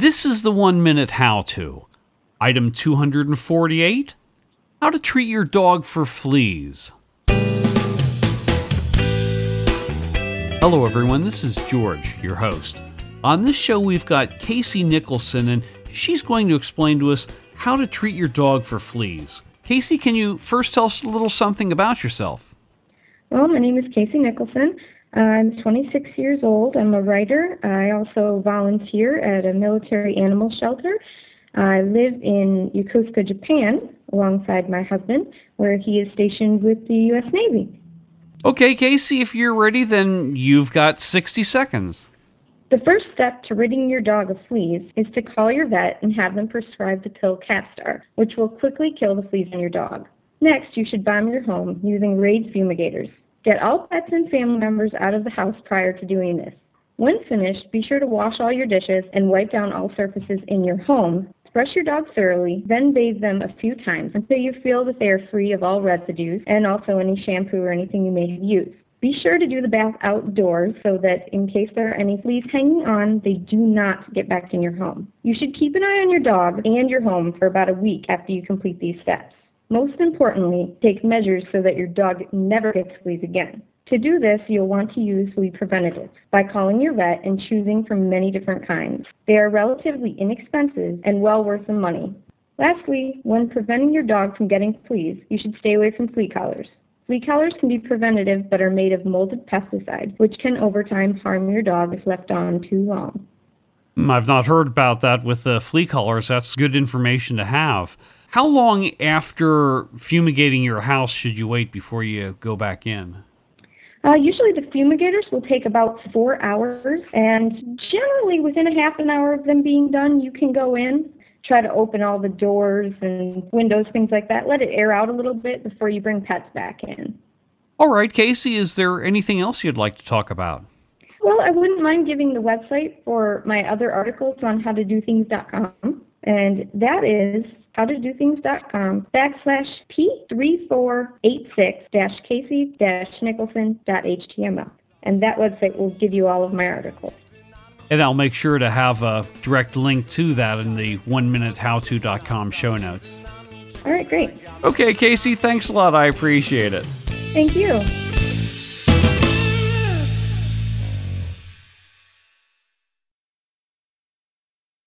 This is the one minute how to. Item 248 How to treat your dog for fleas. Hello, everyone. This is George, your host. On this show, we've got Casey Nicholson, and she's going to explain to us how to treat your dog for fleas. Casey, can you first tell us a little something about yourself? Well, my name is Casey Nicholson. I'm 26 years old. I'm a writer. I also volunteer at a military animal shelter. I live in Yokosuka, Japan, alongside my husband, where he is stationed with the U.S. Navy. Okay, Casey, if you're ready, then you've got 60 seconds. The first step to ridding your dog of fleas is to call your vet and have them prescribe the pill Capstar, which will quickly kill the fleas on your dog. Next, you should bomb your home using Raid fumigators. Get all pets and family members out of the house prior to doing this. When finished, be sure to wash all your dishes and wipe down all surfaces in your home. Brush your dog thoroughly, then bathe them a few times until you feel that they are free of all residues and also any shampoo or anything you may have used. Be sure to do the bath outdoors so that in case there are any fleas hanging on, they do not get back in your home. You should keep an eye on your dog and your home for about a week after you complete these steps. Most importantly, take measures so that your dog never gets fleas again. To do this, you'll want to use flea preventatives by calling your vet and choosing from many different kinds. They are relatively inexpensive and well worth the money. Lastly, when preventing your dog from getting fleas, you should stay away from flea collars. Flea collars can be preventative but are made of molded pesticide, which can over time harm your dog if left on too long. I've not heard about that with the flea collars. That's good information to have. How long after fumigating your house should you wait before you go back in? Uh, usually the fumigators will take about four hours, and generally within a half an hour of them being done, you can go in try to open all the doors and windows, things like that. Let it air out a little bit before you bring pets back in. All right, Casey, is there anything else you'd like to talk about? Well, I wouldn't mind giving the website for my other articles on howtodothings.com, and that is howtodothings.com backslash p3486 dash casey dash nicholson.html. And that website will give you all of my articles. And I'll make sure to have a direct link to that in the one minute howto.com show notes. All right, great. Okay, Casey, thanks a lot. I appreciate it. Thank you.